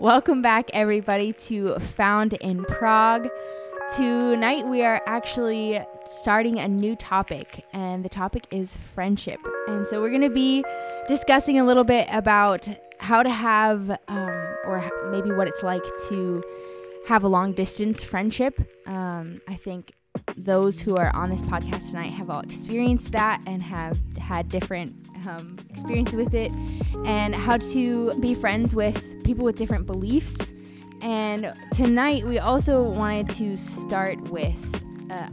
Welcome back, everybody, to Found in Prague. Tonight, we are actually starting a new topic, and the topic is friendship. And so, we're going to be discussing a little bit about how to have, um, or maybe what it's like to have a long distance friendship. Um, I think those who are on this podcast tonight have all experienced that and have had different um, experiences with it, and how to be friends with people with different beliefs. And tonight, we also wanted to start with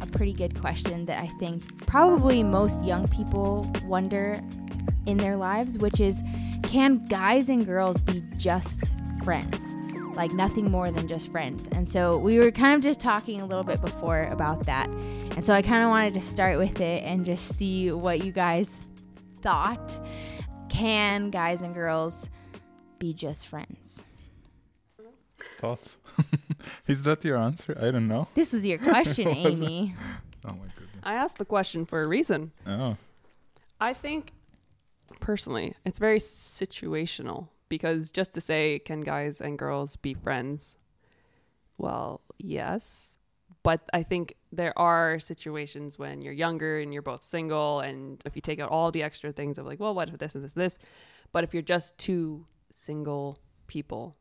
a pretty good question that I think probably most young people wonder in their lives, which is can guys and girls be just friends? Like nothing more than just friends. And so we were kind of just talking a little bit before about that. And so I kind of wanted to start with it and just see what you guys thought. Can guys and girls be just friends? Thoughts? Is that your answer? I don't know. This was your question, Was it? Amy. Oh my goodness. I asked the question for a reason. Oh, I think personally, it's very situational because just to say, can guys and girls be friends? Well, yes. But I think there are situations when you're younger and you're both single, and if you take out all the extra things of like, well, what if this and this and this? But if you're just two single people,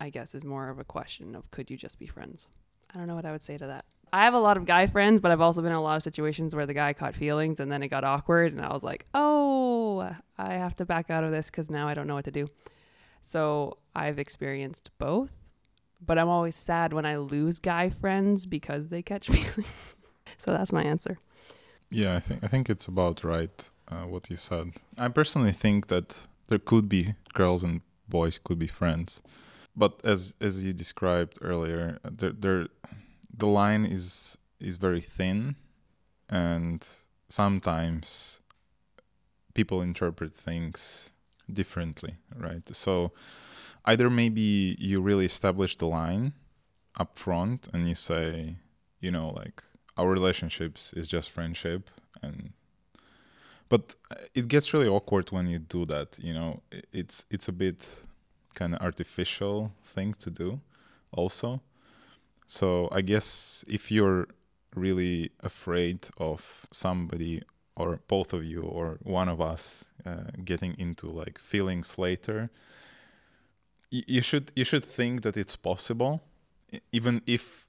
I guess is more of a question of could you just be friends? I don't know what I would say to that. I have a lot of guy friends, but I've also been in a lot of situations where the guy caught feelings and then it got awkward, and I was like, oh, I have to back out of this because now I don't know what to do. So I've experienced both, but I'm always sad when I lose guy friends because they catch feelings. so that's my answer. yeah. I think I think it's about right uh, what you said. I personally think that there could be girls and boys could be friends, but as as you described earlier, there there the line is is very thin, and sometimes people interpret things differently, right? So either maybe you really establish the line up front and you say, you know, like our relationships is just friendship and but it gets really awkward when you do that, you know. It's it's a bit kind of artificial thing to do also. So I guess if you're really afraid of somebody or both of you or one of us uh, getting into like feelings later y- you should you should think that it's possible even if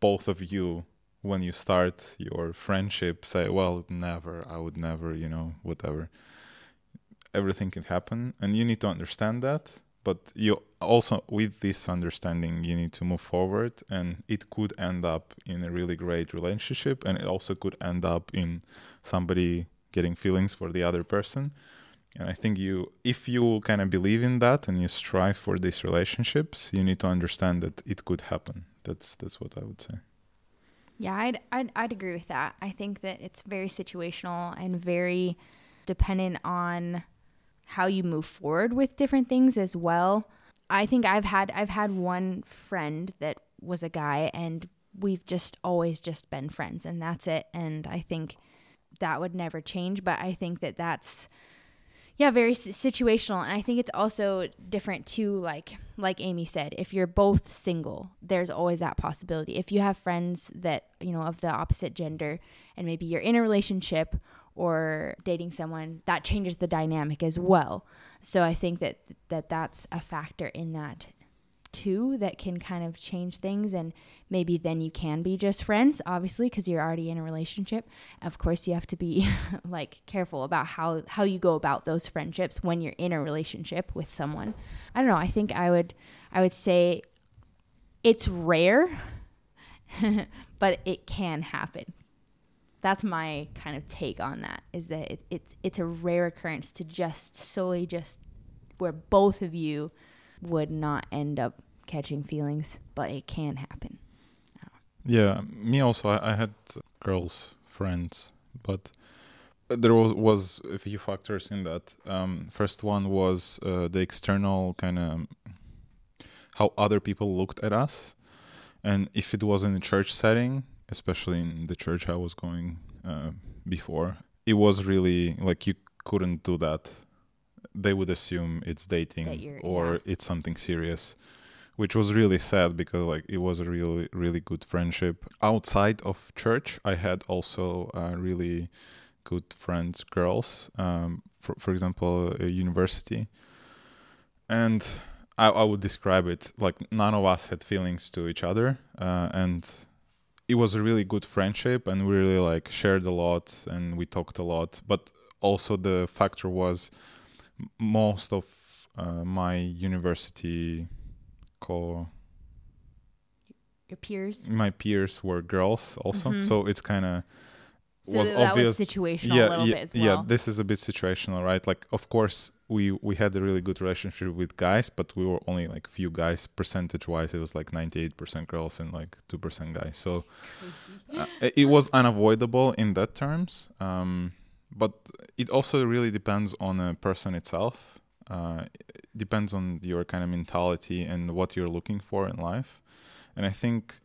both of you when you start your friendship say well never i would never you know whatever everything can happen and you need to understand that but you also with this understanding you need to move forward and it could end up in a really great relationship and it also could end up in somebody getting feelings for the other person. And i think you if you kind of believe in that and you strive for these relationships you need to understand that it could happen. That's that's what i would say. Yeah, I'd, I'd I'd agree with that. I think that it's very situational and very dependent on how you move forward with different things as well. I think I've had I've had one friend that was a guy and we've just always just been friends and that's it and I think that would never change, but I think that that's yeah, very situational, and I think it's also different too. Like like Amy said, if you're both single, there's always that possibility. If you have friends that you know of the opposite gender, and maybe you're in a relationship or dating someone, that changes the dynamic as well. So I think that that that's a factor in that too that can kind of change things. And maybe then you can be just friends obviously because you're already in a relationship. Of course you have to be like careful about how how you go about those friendships when you're in a relationship with someone. I don't know i think i would i would say it's rare but it can happen that's my kind of take on that is that it, it's it's a rare occurrence to just solely just where both of you would not end up catching feelings but it can happen Yeah, me also. I, I had girls friends, but there was was a few factors in that. Um, first one was uh, the external kind of how other people looked at us, and if it was in a church setting, especially in the church I was going uh, before, it was really like you couldn't do that. They would assume it's dating or yeah. it's something serious which was really sad because like it was a really really good friendship outside of church i had also uh, really good friends girls um, for, for example a university and I, I would describe it like none of us had feelings to each other uh, and it was a really good friendship and we really like shared a lot and we talked a lot but also the factor was most of uh, my university co Your peers. my peers were girls also Mhm. so it's kind of So was that was obvious- situational yeah a little yeah, well. yeah this is a bit situational right? Like of course we we had a really good relationship with guys but we were only like few guys. Percentage wise it was like 98% girls and like 2% guys. So uh, it was unavoidable in that terms um, but it also really depends on a person itself. Uh, it depends on your kind of mentality and what you're looking for in life. And i think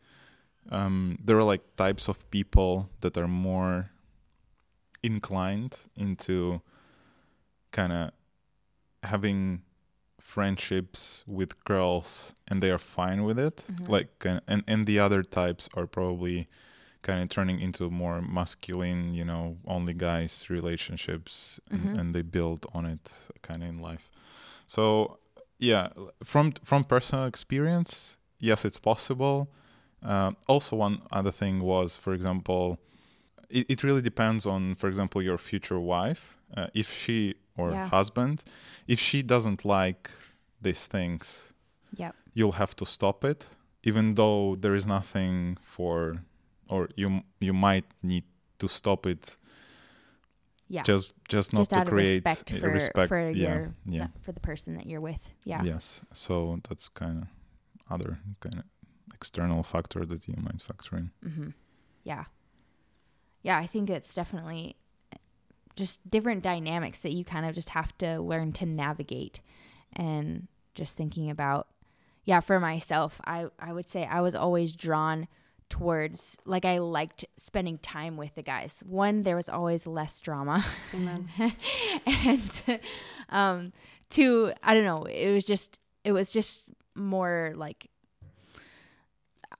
um, there are like types of people that are more inclined into kind of having friendships with girls and they are fine with it Mhm. like uh, and and the other types are probably kind of turning into more masculine you know only guys relationships and, Mhm. and they build on it kind of in life so yeah from from personal experience yes it's possible uh, also one other thing was for example it, it really depends on for example your future wife uh, if she or Yeah. husband if she doesn't like these things Yep. you'll have to stop it even though there is nothing for or you you might need to stop it Yeah. just just not Just to create respect for respect for yeah your yeah for the person that you're with. Yeah. yes so that's kind of other kind of external factor that you might factor in hmm Yeah. Yeah, I think it's definitely just different dynamics that you kind of just have to learn to navigate and just thinking about yeah, for myself, I I would say I was always drawn towards like I liked spending time with the guys. One, there was always less drama. Amen. and um two, I don't know, it was just it was just more like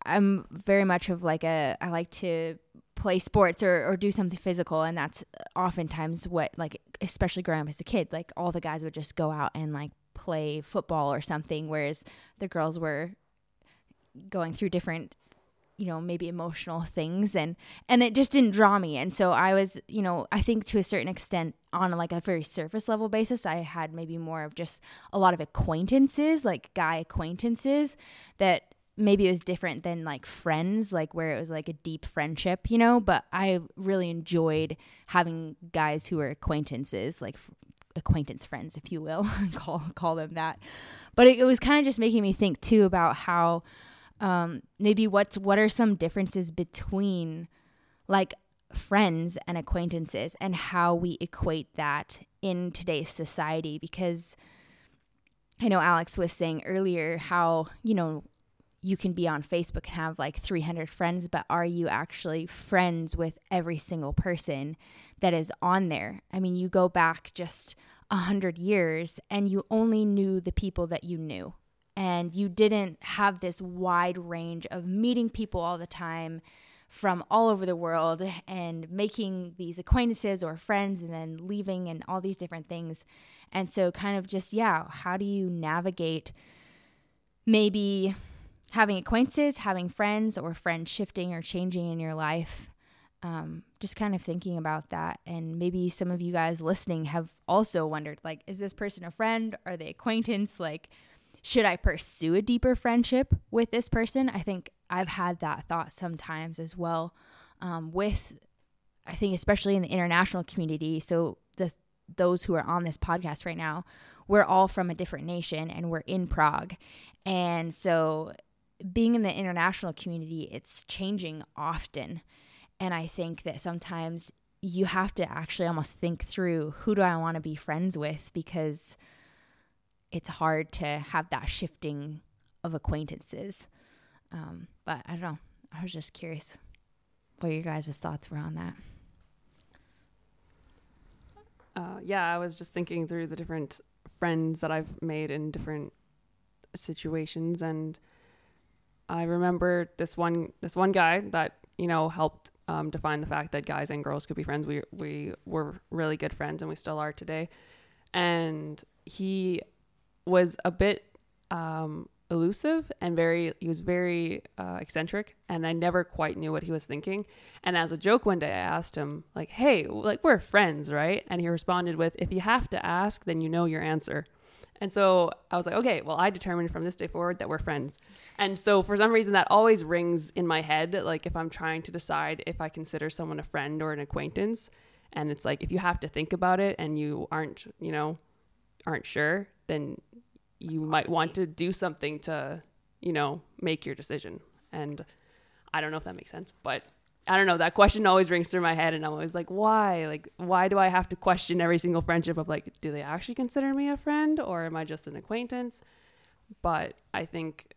I'm very much of like a I like to play sports or, or do something physical and that's oftentimes what like especially growing up as a kid like all the guys would just go out and like play football or something whereas the girls were going through different you know maybe emotional things and and it just didn't draw me. And so i was you know i think to a certain extent on like a very surface level basis i had maybe more of just a lot of acquaintances like guy acquaintances that maybe it was different than like friends like where it was like a deep friendship you know? But i really enjoyed having guys who were acquaintances like f- acquaintance friends if you will call call them that. But it, it was kind of just making me think too about how um maybe what's what are some differences between like friends and acquaintances and how we equate that in today's society? Because I know Alex was saying earlier how, you know, you can be on Facebook and have like 300 friends, but are you actually friends with every single person that is on there? I mean, you go back just a hundred years and you only knew the people that you knew. And you didn't have this wide range of meeting people all the time from all over the world and making these acquaintances or friends and then leaving and all these different things. And so, kind of just, yeah, how do you navigate maybe having acquaintances, having friends, or friends shifting or changing in your life. Um, just kind of thinking about that. And maybe some of you guys listening have also wondered like, is this person a friend? Are they acquaintance? Like, should I pursue a deeper friendship with this person? I think I've had that thought sometimes as well. Um, with, I think, especially in the international community. So, the those who are on this podcast right now, we're all from a different nation and we're in Prague. And so being in the international community, it's changing often. And I think that sometimes you have to actually almost think through who do I want to be friends with because it's hard to have that shifting of acquaintances. Um, but I don't know. I was just curious what your guys' thoughts were on that. Uh, yeah, I was just thinking through the different friends that I've made in different situations and I remember this one this one guy that you know helped um, define the fact that guys and girls could be friends. We we were really good friends and we still are today. And he was a bit um, elusive and very he was very uh, eccentric and i never quite knew what he was thinking and as a joke one day i asked him like hey like we're friends right and he responded with if you have to ask then you know your answer and so i was like okay well i determined from this day forward that we're friends and so for some reason that always rings in my head like if i'm trying to decide if i consider someone a friend or an acquaintance and it's like if you have to think about it and you aren't you know aren't sure then you might want to do something to, you know, make your decision. And I don't know if that makes sense, but I don't know. That question always rings through my head, and I'm always like, why? Like, why do I have to question every single friendship of like, do they actually consider me a friend or am I just an acquaintance? But I think,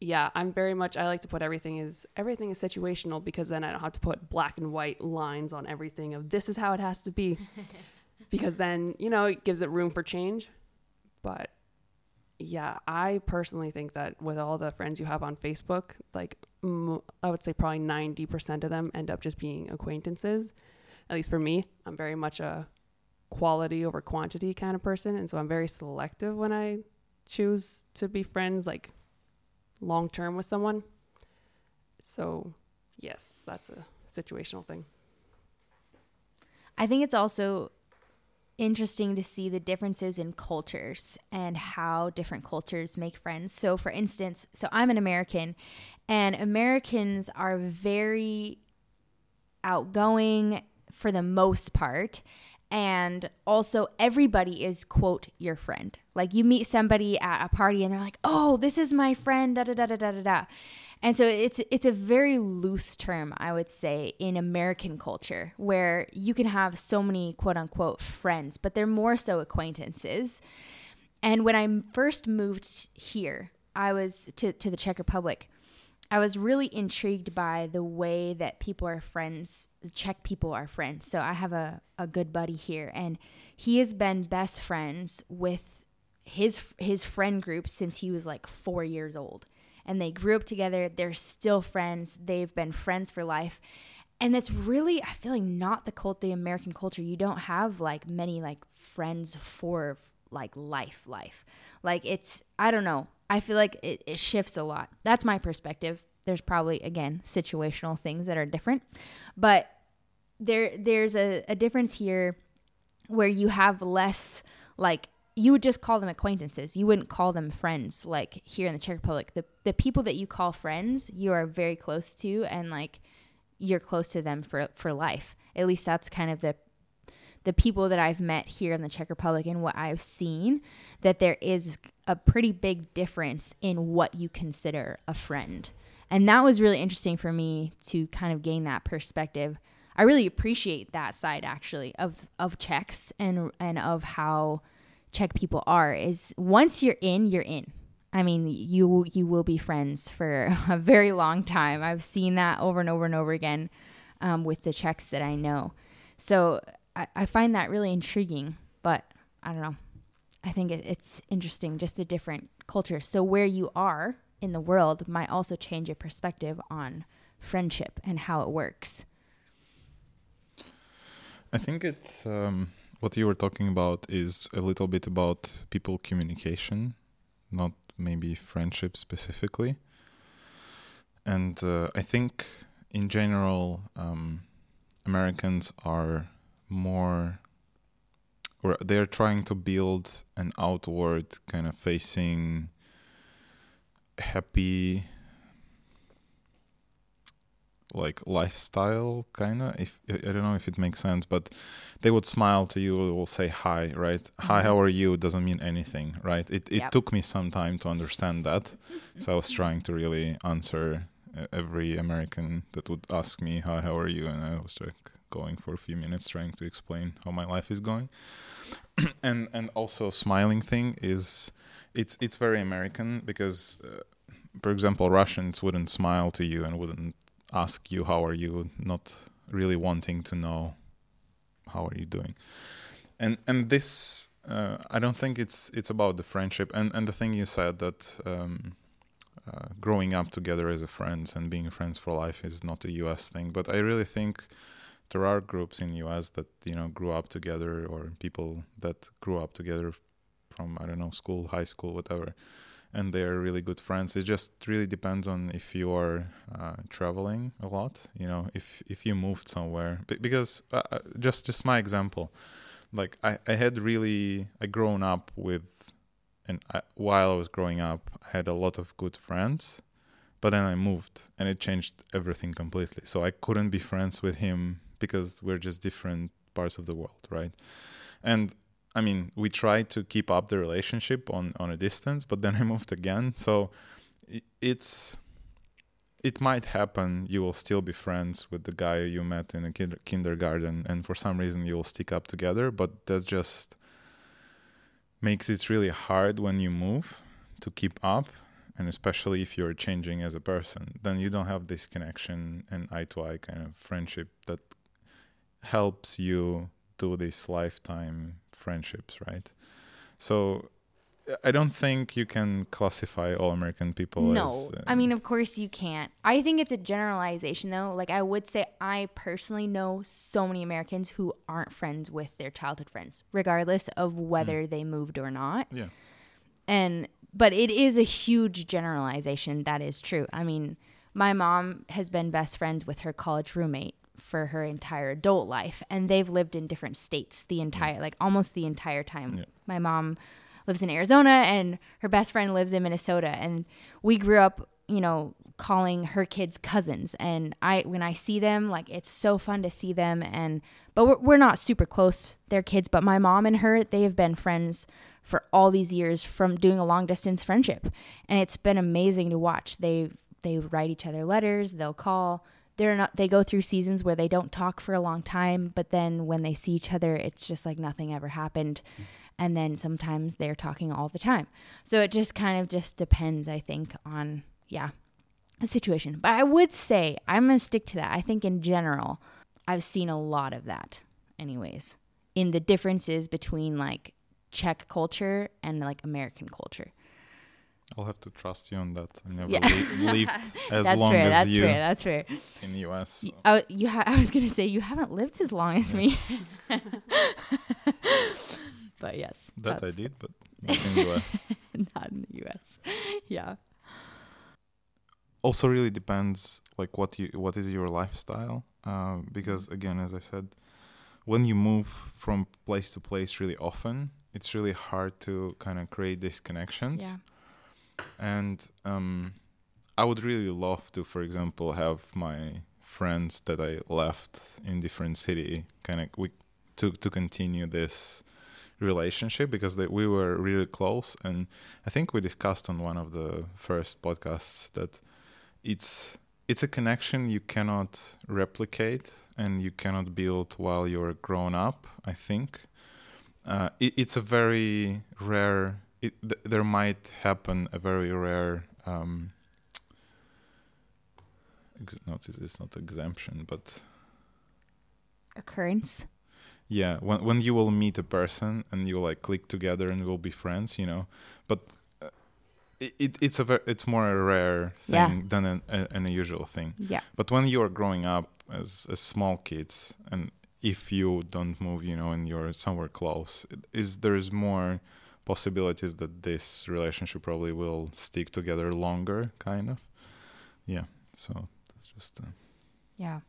yeah, I'm very much. I like to put everything is everything is situational because then I don't have to put black and white lines on everything of this is how it has to be, because then you know it gives it room for change. But yeah, I personally think that with all the friends you have on Facebook, like I would say probably 90% of them end up just being acquaintances. At least for me, I'm very much a quality over quantity kind of person. And so I'm very selective when I choose to be friends, like long term with someone. So, yes, that's a situational thing. I think it's also interesting to see the differences in cultures and how different cultures make friends. So, for instance, so I'm an American, and Americans are very outgoing for the most part. And also, everybody is, quote, your friend. Like, you meet somebody at a party and they're like, oh, this is my friend, da da da da da da da. And so it's it's a very loose term, I would say, in American culture, where you can have so many quote unquote friends, but they're more so acquaintances. And when I first moved here, I was to, to the Czech Republic. I was really intrigued by the way that people are friends, Czech people are friends. So I have a, a good buddy here, and he has been best friends with his his friend group since he was like four years old and they grew up together. They're still friends. They've been friends for life. And that's really, I feel like, not the cult, the American culture. You don't have like many like friends for like life, life. Like it's, I don't know. I feel like it, it shifts a lot. That's my perspective. There's probably, again, situational things that are different. But there, there's a, a difference here where you have less like you would just call them acquaintances. You wouldn't call them friends like here in the Czech Republic. The the people that you call friends, you are very close to and like you're close to them for for life. At least that's kind of the the people that I've met here in the Czech Republic and what I've seen that there is a pretty big difference in what you consider a friend. And that was really interesting for me to kind of gain that perspective. I really appreciate that side actually of of Czechs and and of how Czech people are is once you're in, you're in. I mean, you you will be friends for a very long time. I've seen that over and over and over again um, with the Czechs that I know. So I, I, find that really intriguing. But I don't know. I think it, it's interesting, just the different cultures. So where you are in the world might also change your perspective on friendship and how it works. I think it's. Um what you were talking about is a little bit about people communication, not maybe friendship specifically. And uh, I think in general, um, Americans are more, or they're trying to build an outward kind of facing happy like lifestyle kind of if i don't know if it makes sense but they would smile to you will say hi right? Mm-hmm. hi how are you? Doesn't mean anything right? It, it yep. took me some time to understand that. So i was trying to really answer every american that would ask me hi how are you? And i was like going for a few minutes trying to explain how my life is going. And and also smiling thing is it's it's very american because uh, for example russians wouldn't smile to you and wouldn't ask you how are you, not really wanting to know how are you doing. And and this uh, I don't think it's it's about the friendship and and the thing you said that um, uh, growing up together as a friends and being friends for life is not a U.S. thing, but I really think there are groups in U.S. that you know grew up together or people that grew up together from I don't know school, high school, whatever, and they're really good friends. It just really depends on if you are uh, traveling a lot. You know, if if you moved somewhere, B- because uh, uh, just just my example, like I I had really I grown up with, and I, while I was growing up, I had a lot of good friends. But then I moved and it changed everything completely. So I couldn't be friends with him because we're just different parts of the world, right? And I mean, we tried to keep up the relationship on on a distance, but then I moved again. So it's it might happen you will still be friends with the guy you met in a kindergarten and for some reason you will stick up together but that just makes it really hard when you move to keep up and especially if you're changing as a person then you don't have this connection and eye to eye kind of friendship that helps you do this lifetime friendships right? So i don't think you can classify all american people no. as uh, i mean of course you can't. I think it's a generalization though. Like i would say i personally know so many americans who aren't friends with their childhood friends regardless of whether they moved or not. Yeah. And but it is a huge generalization. That is true. I mean my mom has been best friends with her college roommate for her entire adult life and they've lived in different states the mm. entire like almost the entire time. Yeah. my mom lives in arizona and her best friend lives in minnesota and we grew up you know calling her kids cousins and i when i see them like it's so fun to see them and but we're, we're not super close they're kids but my mom and her they have been friends for all these years from doing a long distance friendship and it's been amazing to watch. They they write each other letters they'll call they're not they go through seasons where they don't talk for a long time but then when they see each other it's just like nothing ever happened. Mm. And then sometimes they're talking all the time. So it just kind of just depends i think on yeah the situation. But i would say i'm gonna stick to that. I think in general i've seen a lot of that anyways in the differences between like czech culture and like american culture I'll have to trust you on that. I never Yeah. li- lived as that's long fair as that's you fair that's fair in the US. so- Y- Oh, you ha- I was gonna say you haven't lived as long as me. but yes, that I did, but not in the US. not in the U.S. Yeah, also really depends like what you what is your lifestyle uh, because again as i said when you move from place to place really often it's really hard to kind of create these connections yeah, and um, i would really love to for example have my friends that i left in different city kind of we to to continue this relationship because they, we were really close. And i think we discussed on one of the first podcasts that it's it's a connection you cannot replicate and you cannot build while you're grown up i think. Uh, it, it's a very rare it, th- there might happen a very rare um, ex- not it's not exemption but occurrence. yeah when when you will meet a person and you like click together and will be friends you know but uh, it, it it's a ver- it's more a rare Yeah. thing than an, a, an unusual thing Yeah, but when you are growing up as as small kids and if you don't move you know and you're somewhere close it is there's more possibilities that this relationship probably will stick together longer kind of yeah so that's just uh, yeah,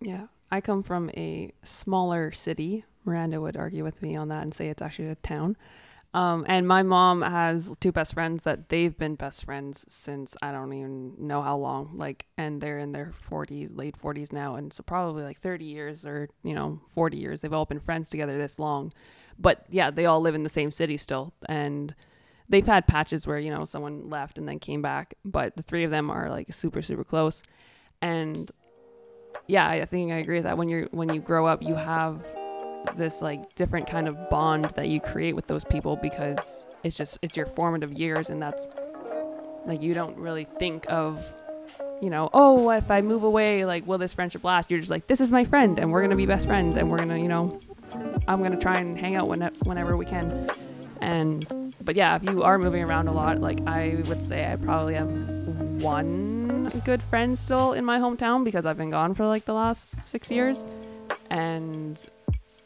Yeah. I come from a smaller city. Miranda would argue with me on that and say it's actually a town. Um, and my mom has two best friends that they've been best friends since I don't even know how long. Like, and they're in their 40s, late 40s now. And so probably like 30 years or, you know, 40 years. They've all been friends together this long. But yeah, they all live in the same city still. And they've had patches where, you know, someone left and then came back. But the three of them are like super, super close. And yeah, I think I agree with that. When you're when you grow up, you have this like different kind of bond that you create with those people because it's just it's your formative years, and that's like you don't really think of, you know, oh, if I move away? Like, will this friendship last? You're just like, this is my friend, and we're gonna be best friends, and we're gonna, you know, I'm gonna try and hang out when, whenever we can. And but yeah, if you are moving around a lot, like I would say, I probably have one good friend still in my hometown because I've been gone for like the last six years, and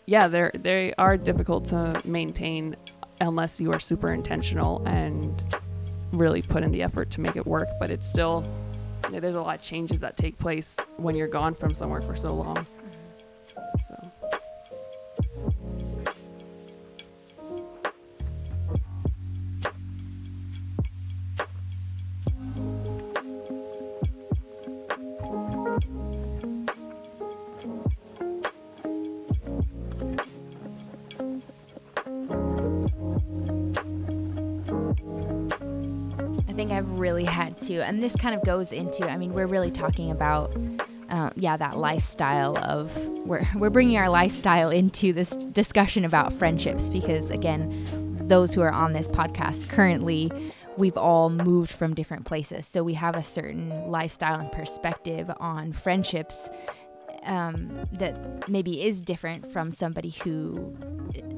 yeah, they're they are difficult to maintain unless you are super intentional and really put in the effort to make it work. But it's still there's a lot of changes that take place when you're gone from somewhere for so long. So. And this kind of goes into, I mean, we're really talking about, uh, yeah, that lifestyle of, we're, we're bringing our lifestyle into this discussion about friendships because, again, those who are on this podcast currently, we've all moved from different places. So we have a certain lifestyle and perspective on friendships um, that maybe is different from somebody who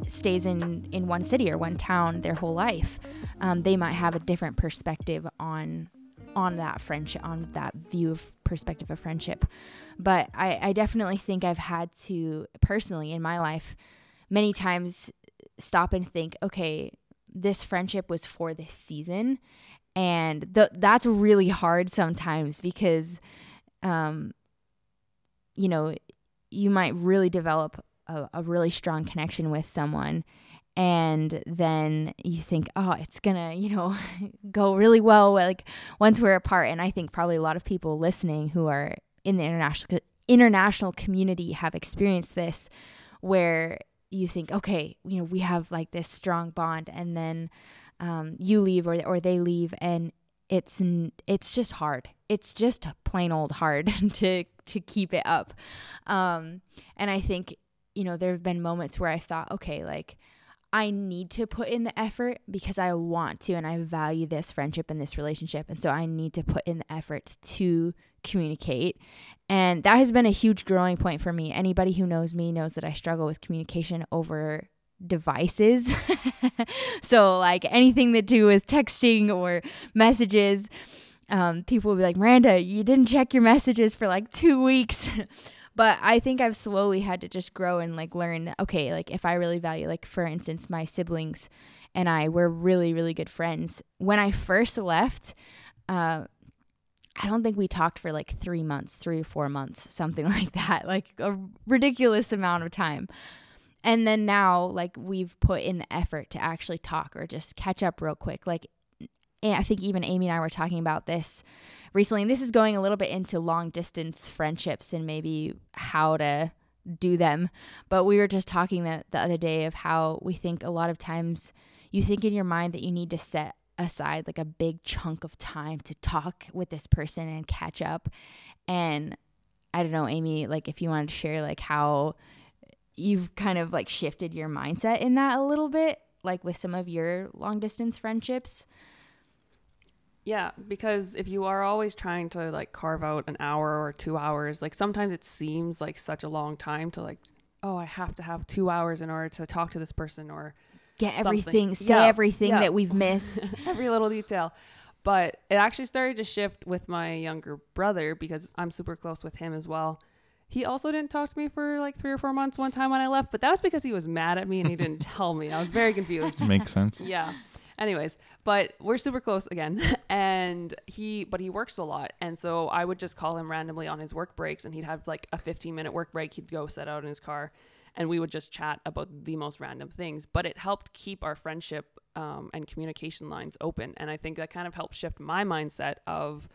stays in in one city or one town their whole life. Um, they might have a different perspective on on that friendship, on that view of perspective of friendship. But I, I definitely think I've had to personally in my life many times stop and think, okay, this friendship was for this season. And th- that's really hard sometimes because um, you know, you might really develop a, a really strong connection with someone and then you think oh it's gonna you know go really well like once we're apart and i think probably a lot of people listening who are in the international international community have experienced this where you think okay you know we have like this strong bond and then um, you leave or, or they leave and it's it's just hard it's just plain old hard to to keep it up. Um, and I think, you know, there have been moments where I thought, okay, like I need to put in the effort because I want to and I value this friendship and this relationship. And so I need to put in the effort to communicate. And that has been a huge growing point for me. Anybody who knows me knows that I struggle with communication over devices. so, like anything to do with texting or messages um, people will be like, Miranda, you didn't check your messages for like two weeks. but I think I've slowly had to just grow and like learn, okay, like if I really value, like for instance, my siblings and I were really, really good friends. When I first left, uh, I don't think we talked for like three months, three or four months, something like that, like a ridiculous amount of time. And then now, like, we've put in the effort to actually talk or just catch up real quick. Like, I think even Amy and I were talking about this recently. And this is going a little bit into long distance friendships and maybe how to do them. But we were just talking the, the other day of how we think a lot of times you think in your mind that you need to set aside like a big chunk of time to talk with this person and catch up. And I don't know, Amy, like if you wanted to share like how you've kind of like shifted your mindset in that a little bit, like with some of your long distance friendships. Yeah, because if you are always trying to like carve out an hour or two hours, like sometimes it seems like such a long time to like, oh, I have to have two hours in order to talk to this person or get everything, say yeah, everything yeah. that we've missed, every little detail. But it actually started to shift with my younger brother because I'm super close with him as well. He also didn't talk to me for like three or four months one time when I left, but that was because he was mad at me and he didn't tell me. I was very confused. Makes sense. Yeah. Anyways, but we're super close again. and he, but he works a lot. And so I would just call him randomly on his work breaks and he'd have like a 15 minute work break. He'd go set out in his car and we would just chat about the most random things. But it helped keep our friendship um, and communication lines open. And I think that kind of helped shift my mindset of,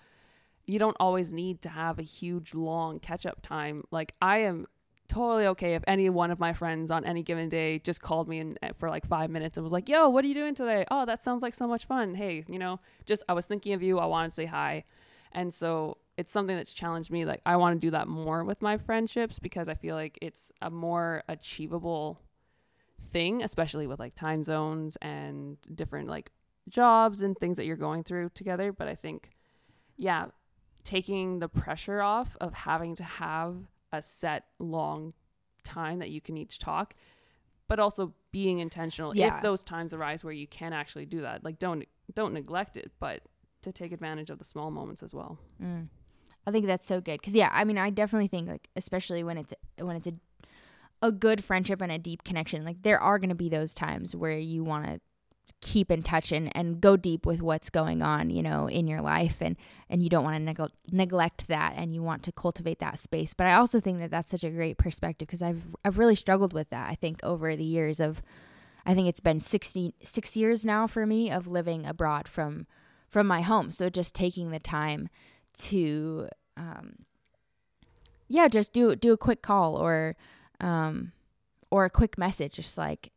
you don't always need to have a huge long catch up time. Like I am totally okay if any one of my friends on any given day just called me and eh, for like five minutes and was like, "Yo, what are you doing today? Oh, that sounds like so much fun. Hey, you know, just I was thinking of you. I wanted to say hi." And so it's something that's challenged me. Like I want to do that more with my friendships because I feel like it's a more achievable thing, especially with like time zones and different like jobs and things that you're going through together. But I think, yeah, taking the pressure off of having to have a set long time that you can each talk but also being intentional Yeah. if those times arise where you can actually do that. Like don't don't neglect it, but to take advantage of the small moments as well. Mm. I think that's so good because yeah, I mean, I definitely think like especially when it's when it's a a good friendship and a deep connection, like there are going to be those times where you want to keep in touch and, and go deep with what's going on, you know, in your life and and you don't want to neg- neglect that and you want to cultivate that space. But I also think that that's such a great perspective because I've I've really struggled with that. I think over the years of I think it's been 60 6 years now for me of living abroad from from my home. So just taking the time to um yeah, just do do a quick call or um or a quick message just like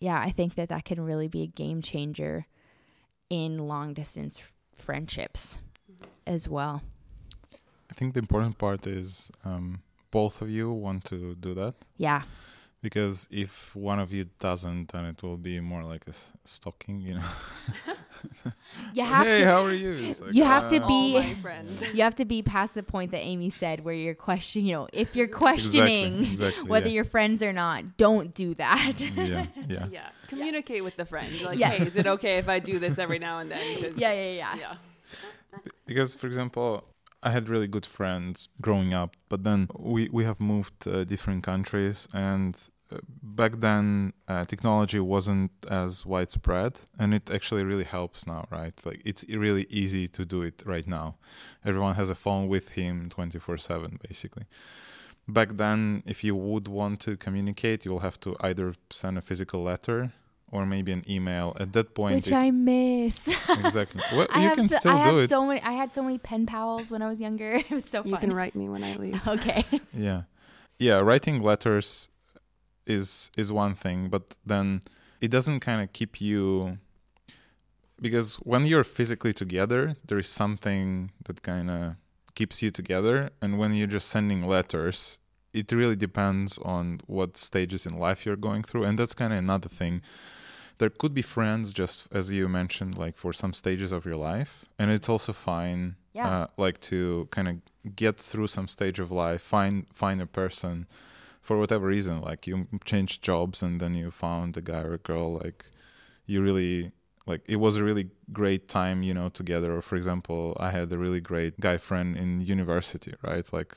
yeah, I think that that can really be a game changer in long distance friendships as well. I think the important part is um, both of you want to do that Yeah. Because if one of you doesn't, then it will be more like a s- stalking, you know. You So, have hey, to how are you? Like, You have to uh, be- All my friends. you have to be past the point that Amy said where you're questioning, you know, if you're questioning Exactly, exactly, whether yeah. you're friends or not, don't do that. yeah, yeah. yeah. Communicate with the friend. Like, Yes. hey, is it okay if I do this every now and then? 'Cause- yeah, yeah, yeah. yeah. because for example i had really good friends growing up but then we we have moved uh, different countries and back then uh, technology wasn't as widespread and it actually really helps now right like it's really easy to do it right now everyone has a phone with him 24/7 basically back then if you would want to communicate you'll have to either send a physical letter or maybe an email at that point Which it- I miss. exactly well I you have can so- still I have do it so many I had so many pen pals when I was younger. It was so fun You can write me when I leave. okay. yeah yeah writing letters is is one thing but then it doesn't kind of keep you because when you're physically together there is something that kind of keeps you together and when you're just sending letters it really depends on what stages in life you're going through and that's kind of another thing there could be friends just as you mentioned like for some stages of your life and it's also fine Yeah. uh, like to kind of get through some stage of life find find a person for whatever reason like you changed jobs and then you found a guy or a girl like you really like it was a really great time you know together. Or for example i had a really great guy friend in university right? Like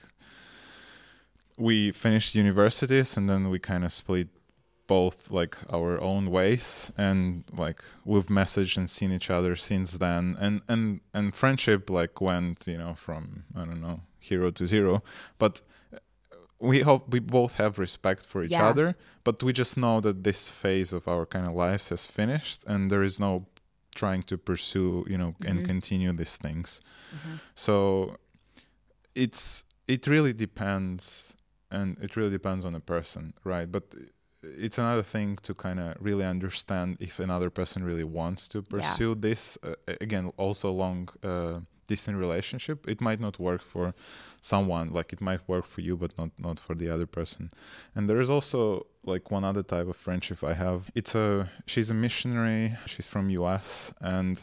we finished universities and then we kind of split both like our own ways and like we've messaged and seen each other since then. And and and friendship like went you know from i don't know hero to zero. But we hope we both have respect for each Yeah. other but we just know that this phase of our kind of lives has finished and there is no trying to pursue you know and Mhm. continue these things Mhm. so it's it really depends and it really depends on the person right but it's another thing to kind of really understand if another person really wants to pursue this uh, again also long uh, distant relationship it might not work for someone like it might work for you but not not for the other person. And there is also like one other type of friendship i have. It's a she's a missionary she's from us and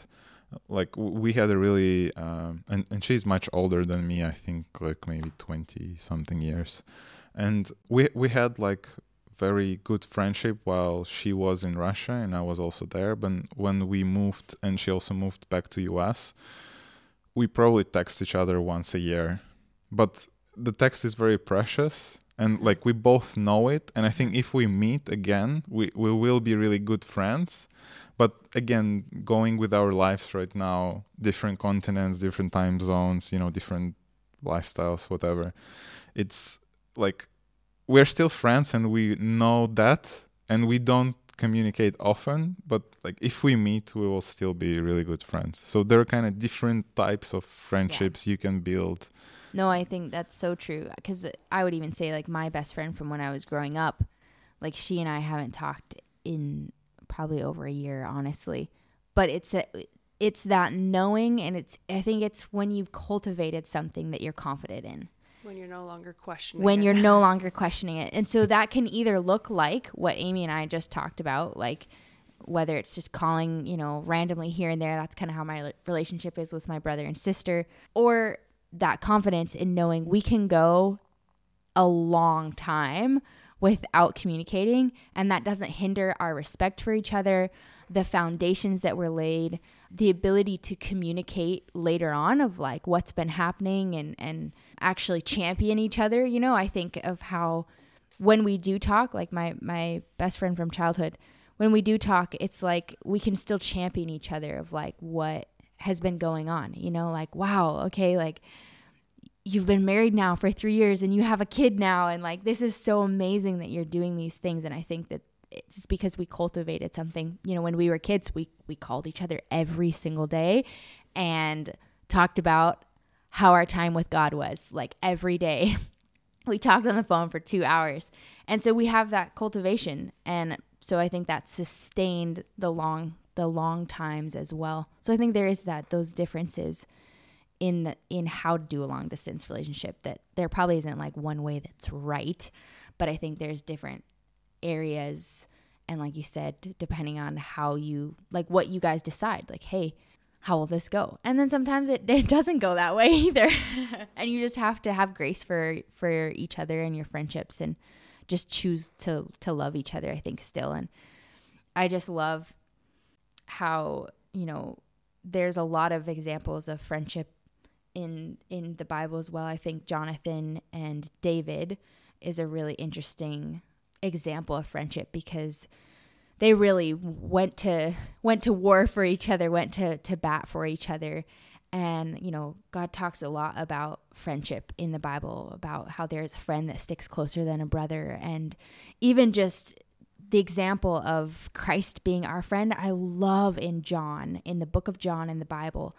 like we had a really um, and, and she's much older than me i think like maybe 20 something years. And we we had like very good friendship while she was in russia and i was also there but when we moved and she also moved back to us we probably text each other once a year but the text is very precious and like we both know it and i think if we meet again we, we will be really good friends. But again going with our lives right now different continents different time zones you know different lifestyles whatever it's like we're still friends and we know that and we don't communicate often but like if we meet we will still be really good friends so there are kind of different types of friendships you can build No, I think that's so true. Because I would even say, like, my best friend from when I was growing up, like, she and I haven't talked in probably over a year, honestly. But it's a, it's that knowing, and it's I think it's when you've cultivated something that you're confident in. When you're no longer questioning. when it. you're no longer questioning it. And so that can either look like what Amy and I just talked about, like whether it's just calling, you know, randomly here and there. That's kind of how my relationship is with my brother and sister, or that confidence in knowing we can go a long time without communicating. And that doesn't hinder our respect for each other, the foundations that were laid, the ability to communicate later on of like what's been happening and, and actually champion each other. You know, I think of how when we do talk, like my, my best friend from childhood, when we do talk, it's like we can still champion each other of like what has been going on, you know, like, wow, okay, like you've been married now for three years and you have a kid now. And like, this is so amazing that you're doing these things. And I think that it's because we cultivated something, you know, when we were kids, we, we called each other every single day and talked about how our time with God was like every day. we talked on the phone for two hours. And so we have that cultivation. And so I think that sustained the long the long times as well. So I think there is that those differences in the, in how to do a long distance relationship that there probably isn't like one way that's right, but I think there's different areas and like you said depending on how you like what you guys decide like hey how will this go? And then sometimes it, it doesn't go that way either. And you just have to have grace for for each other and your friendships and just choose to to love each other i think still. And i just love how you know there's a lot of examples of friendship in in the bible as well. I think jonathan and david is a really interesting example of friendship because they really went to went to war for each other went to to bat for each other and, you know, God talks a lot about friendship in the Bible, about how there's a friend that sticks closer than a brother. And even just the example of Christ being our friend, I love in John, in the book of John in the Bible.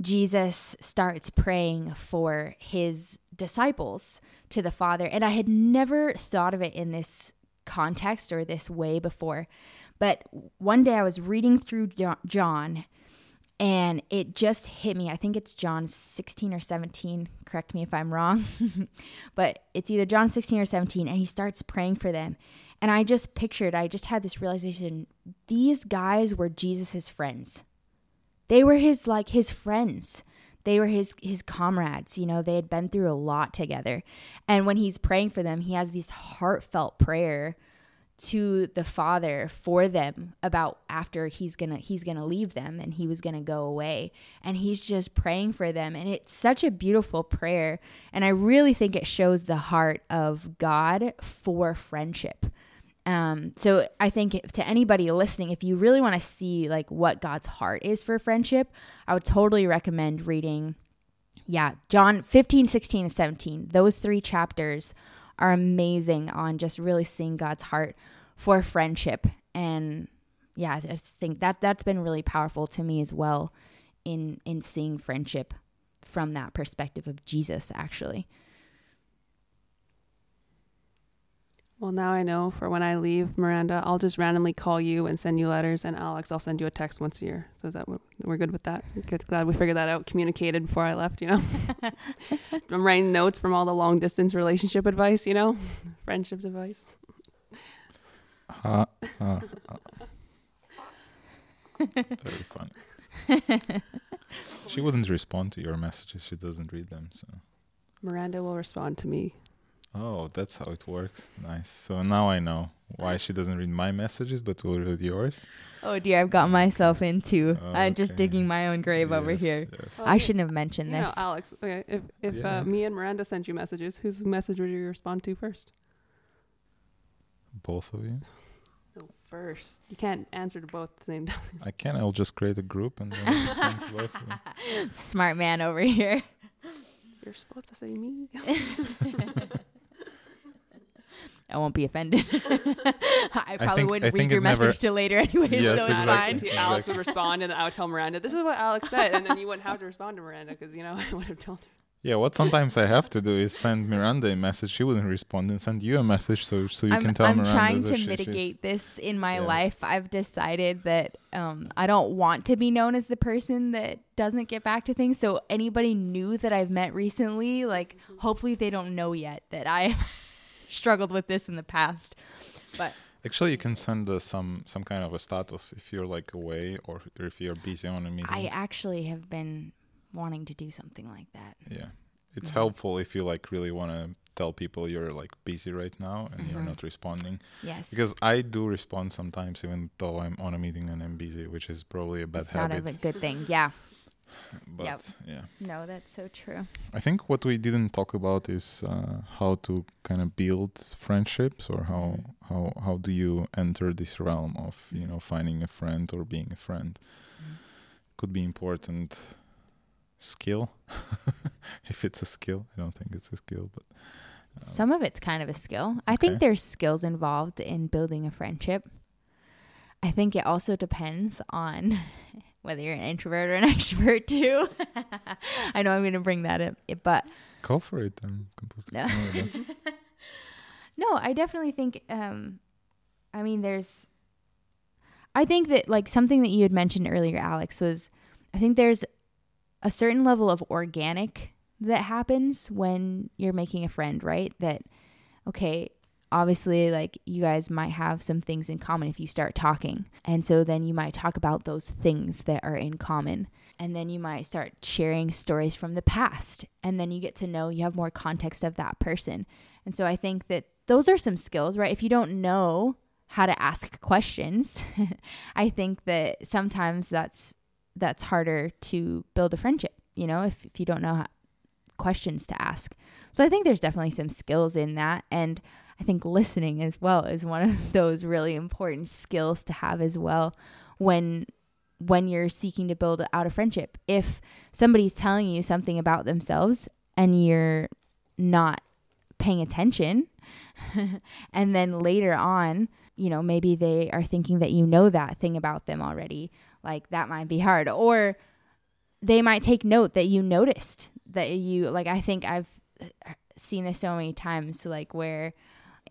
Jesus starts praying for his disciples to the Father. And I had never thought of it in this context or this way before. But one day I was reading through John and it just hit me. I think it's John 16 or 17. Correct me if I'm wrong. but it's either John 16 or 17. And he starts praying for them. And I just pictured, I just had this realization these guys were Jesus's friends. They were his, like, his friends. They were his his comrades, you know, they had been through a lot together. And when he's praying for them, he has this heartfelt prayer to the father for them about after he's gonna he's gonna leave them and he was gonna go away and he's just praying for them and it's such a beautiful prayer and i really think it shows the heart of god for friendship um, so i think to anybody listening if you really want to see like what god's heart is for friendship i would totally recommend reading yeah john 15 16 and 17 those three chapters are amazing on just really seeing God's heart for friendship. And yeah, I think that that's been really powerful to me as well in in seeing friendship from that perspective of Jesus actually. Well, now I know for when I leave Miranda, I'll just randomly call you and send you letters, and Alex, I'll send you a text once a year. So is that we're good with that? Good, glad we figured that out. Communicated before I left. You know, I'm writing notes from all the long distance relationship advice. You know, friendships advice. Uh, uh, uh. Very funny. she wouldn't respond to your messages. She doesn't read them. So Miranda will respond to me Oh, that's how it works. Nice. So now I know why she doesn't read my messages, but will read yours. Oh dear, I've got myself into. Oh, I'm just digging my own grave yes, over here. Yes. I shouldn't have mentioned you this. Know, Alex, okay, if if uh, yeah. uh, me and Miranda sent you messages, whose message would you respond to first? Both of you. No, first. You can't answer to both at the same time. I can. I'll just create a group and then Smart man over here. You're supposed to say me. I won't be offended. I probably I think, wouldn't I read your message till later anyways, yes, so it's exactly. fine. Alex would respond, and I would tell Miranda, "This is what Alex said," and then you wouldn't have to respond to Miranda because you know I would have told her. Yeah, what sometimes I have to do is send Miranda a message. She wouldn't respond, and send you a message so so you I'm, can tell I'm Miranda. I'm trying to mitigate this in my yeah. life. I've decided that um, I don't want to be known as the person that doesn't get back to things. So anybody new that I've met recently, like, hopefully they don't know yet that I struggled with this in the past. But actually, you can send us some some kind of a status if you're like away or if you're busy on a meeting. I actually have been wanting to do something like that. Yeah, it's mm-hmm. helpful if you like really want to tell people you're like busy right now and you're Mhm. not responding Yes. because I do respond sometimes even though I'm on a meeting and I'm busy, which is probably a bad it's not a good thing. Yeah. But Yep. yeah, No, that's so true. I think what we didn't talk about is uh, how to kind of build friendships or how Mhm. how how do you enter this realm of you know finding a friend or being a friend Mm-hmm. could be important skill if it's a skill i don't think it's a skill but uh, Some of it's kind of a skill. I think there's skills involved in building a friendship. I think it also depends on whether you're an introvert or an extrovert too. I know I'm going to bring that up, but go for it i'm completely No. fine with that. no, I definitely think um I mean there's I think that like something that you had mentioned earlier Alex was I think there's a certain level of organic that happens when you're making a friend, right? That okay, obviously like you guys might have some things in common if you start talking. And so then you might talk about those things that are in common. And then you might start sharing stories from the past. And then you get to know you have more context of that person. And so I think that those are some skills, right? If you don't know how to ask questions, I think that sometimes that's that's harder to build a friendship, you know, if, if you don't know how, questions to ask. So I think there's definitely some skills in that and I think listening as well is one of those really important skills to have as well when when you're seeking to build out a friendship. If somebody's telling you something about themselves and you're not paying attention and then later on, you know, maybe they are thinking that you know that thing about them already, like that might be hard or they might take note that you noticed that you like I think I've uh, seen this so many times like where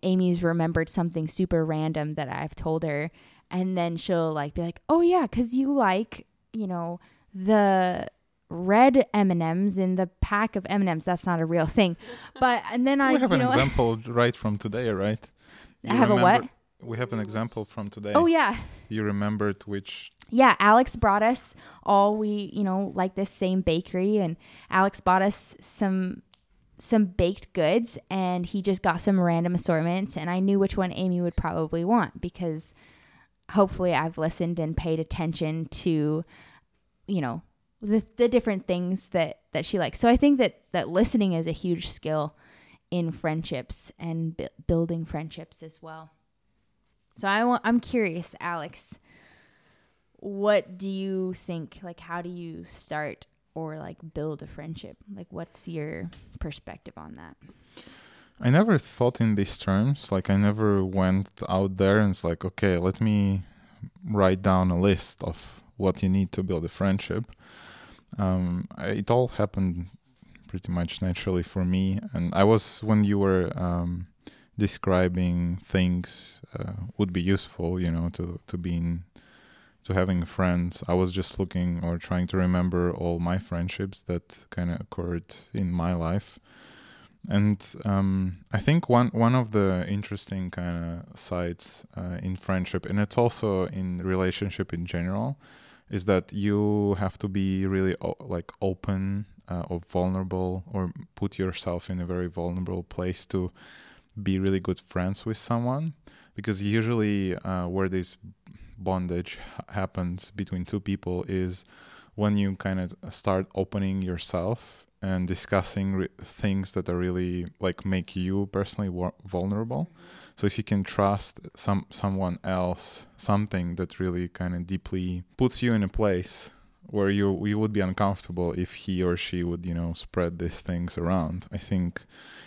Amy's remembered something super random that I've told her and then she'll like be like, "Oh yeah, cuz you like, you know, the red M&Ms in the pack of M&Ms. That's not a real thing." But and then I we have an know, example right from today right I have a what? we have an example from today Oh yeah. you remembered which Yeah, Alex brought us all we, you know, like this same bakery and Alex bought us some some baked goods and he just got some random assortments and I knew which one Amy would probably want because hopefully I've listened and paid attention to you know, the the different things that that she likes. So I think that that listening is a huge skill in friendships and bu- building friendships as well. So I want I'm curious, Alex, what do you think like how do you start or like build a friendship like what's your perspective on that I never thought in these terms. Like I never went out there and it's like, okay, let me write down a list of what you need to build a friendship. Um, it all happened pretty much naturally for me, and I was when you were um, describing things uh, would be useful, you know, to to being to having friends. I was just looking or trying to remember all my friendships that kind of occurred in my life and um, I think one one of the interesting kind of sides uh, in friendship, and it's also in relationship in general, is that you have to be really o- like open uh, or vulnerable, or put yourself in a very vulnerable place to be really good friends with someone, because usually uh, where this bondage happens between two people is when you kind of start opening yourself and discussing re- things that are really like make you personally vulnerable. So if you can trust some someone else something that really kind of deeply puts you in a place where you you would be uncomfortable if he or she would you know spread these things around i think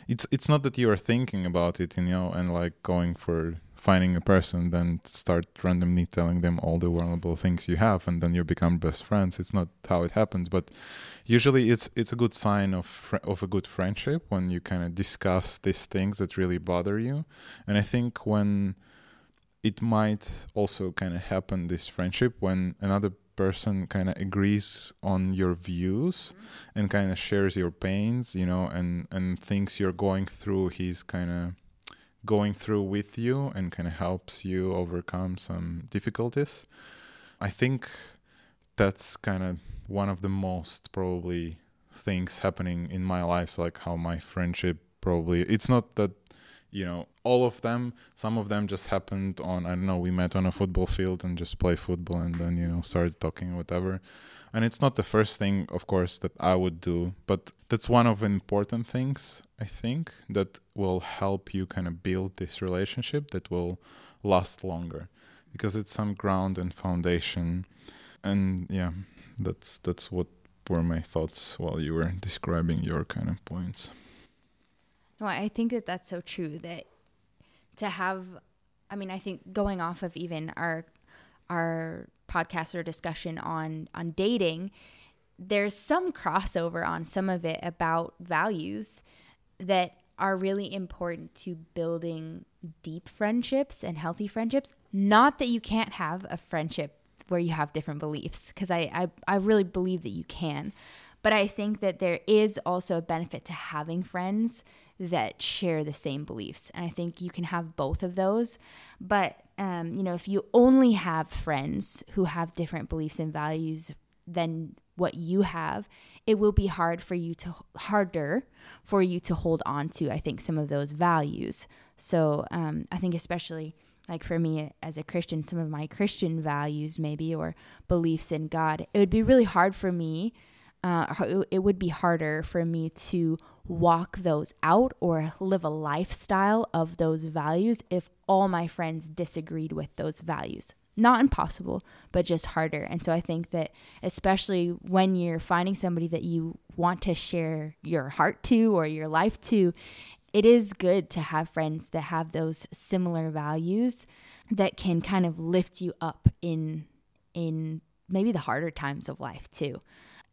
it's it's not that you are thinking about it you know and like going for finding a person then start randomly telling them all the vulnerable things you have and then you become best friends. It's not how it happens but usually it's it's a good sign of fr- of a good friendship when you kind of discuss these things that really bother you. And i think when it might also kind of happen this friendship when another person kind of agrees on your views mm-hmm. and kind of shares your pains you know and and things you're going through he's kind of going through with you and kind of helps you overcome some difficulties. I think that's kind of one of the most probably things happening in my life so like how my friendship probably it's not that you know all of them some of them just happened on i don't know we met on a football field and just play football and then you know started talking whatever and it's not the first thing of course that i would do but that's one of important things i think that will help you kind of build this relationship that will last longer. Because it's some ground and foundation and yeah that's that's what were my thoughts while you were describing your kind of points. No i think that that's so true that to have i mean i think going off of even our our podcast or discussion on on dating there's some crossover on some of it about values that are really important to building deep friendships and healthy friendships. Not that you can't have a friendship where you have different beliefs because I, I i really believe that you can. But i think that there is also a benefit to having friends that share the same beliefs. And I think you can have both of those. But, um, you know, if you only have friends who have different beliefs and values than what you have, it will be hard for you to, harder for you to hold on to, I think, some of those values. So um, I think, especially like for me as a Christian, some of my Christian values, maybe, or beliefs in God, it would be really hard for me. Uh, it would be harder for me to walk those out or live a lifestyle of those values if all my friends disagreed with those values. Not impossible, but just harder. And so I think that, especially when you're finding somebody that you want to share your heart to or your life to, it is good to have friends that have those similar values that can kind of lift you up in in maybe the harder times of life too.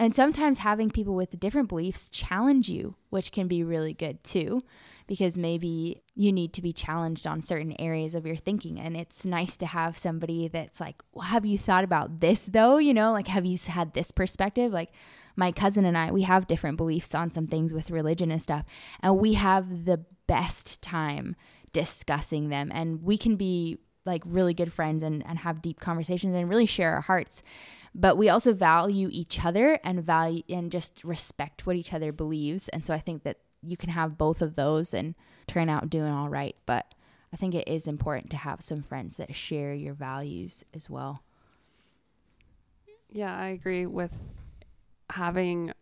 And sometimes having people with different beliefs challenge you, which can be really good too, because maybe you need to be challenged on certain areas of your thinking. And it's nice to have somebody that's like, well, have you thought about this though? You know, like, have you had this perspective? Like, my cousin and I, we have different beliefs on some things with religion and stuff, and we have the best time discussing them. And we can be like really good friends and, and have deep conversations and really share our hearts but we also value each other and value and just respect what each other believes. And so I think that you can have both of those and turn out doing all right. But I think it is important to have some friends that share your values as well. Yeah, I agree with having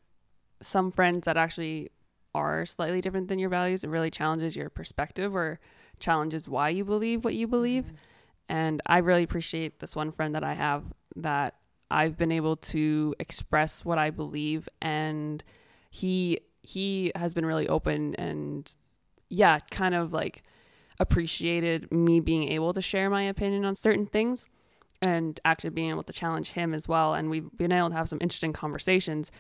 some friends that actually are slightly different than your values. It really challenges your perspective or challenges why you believe what you believe. Mm-hmm. And I really appreciate this one friend that I have that I've been able to express what I believe and he he has been really open and yeah, kind of like appreciated me being able to share my opinion on certain things and actually being able to challenge him as well and we've been able to have some interesting conversations.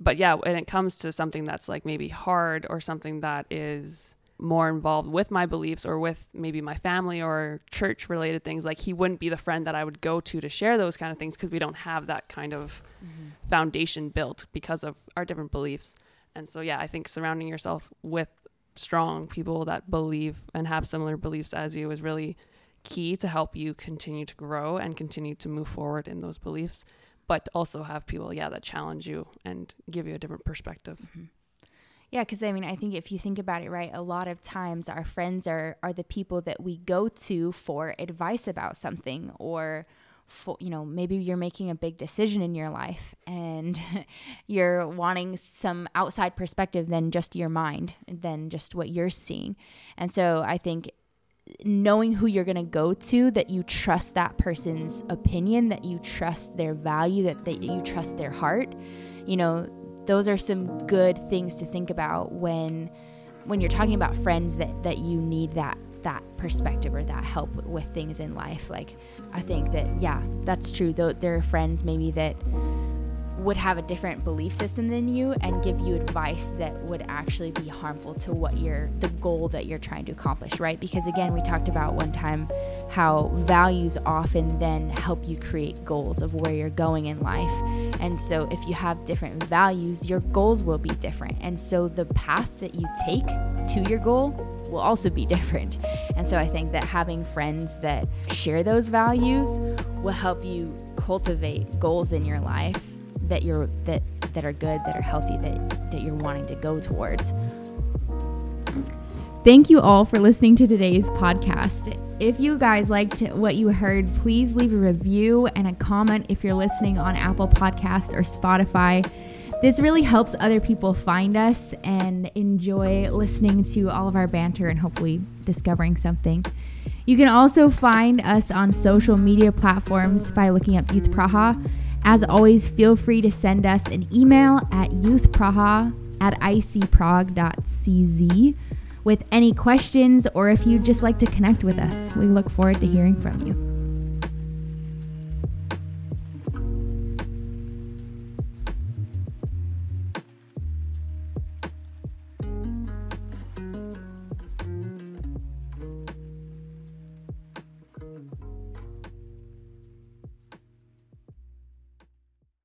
But yeah, when it comes to something that's like maybe hard or something that is more involved with my beliefs or with maybe my family or church related things like he wouldn't be the friend that i would go to to share those kind of things because we don't have that kind of mm-hmm. foundation built because of our different beliefs and so yeah i think surrounding yourself with strong people that believe and have similar beliefs as you is really key to help you continue to grow and continue to move forward in those beliefs but also have people yeah that challenge you and give you a different perspective mm-hmm. Yeah, because I mean, I think if you think about it, right, a lot of times our friends are are the people that we go to for advice about something, or for you know maybe you're making a big decision in your life and you're wanting some outside perspective than just your mind, than just what you're seeing, and so I think knowing who you're going to go to that you trust that person's opinion that you trust their value that, that you trust their heart you know those are some good things to think about when when you're talking about friends that that you need that that perspective or that help with things in life. Like i think that yeah that's true. Though there are friends maybe that would have a different belief system than you and give you advice that would actually be harmful to what you're the goal that you're trying to accomplish right? Because again we talked about one time how values often then help you create goals of where you're going in life. And so if you have different values your goals will be different. And so the path that you take to your goal will also be different. And so i think that having friends that share those values will help you cultivate goals in your life that you're that that are good, that are healthy, that that you're wanting to go towards. Thank you all for listening to today's podcast. If you guys liked what you heard, please leave a review and a comment if you're listening on Apple Podcast or Spotify. This really helps other people find us and enjoy listening to all of our banter and hopefully discovering something. You can also find us on social media platforms by looking up Youth Praha. As always, feel free to send us an email at youthpraha at icprague.cz with any questions or if you'd just like to connect with us. We look forward to hearing from you.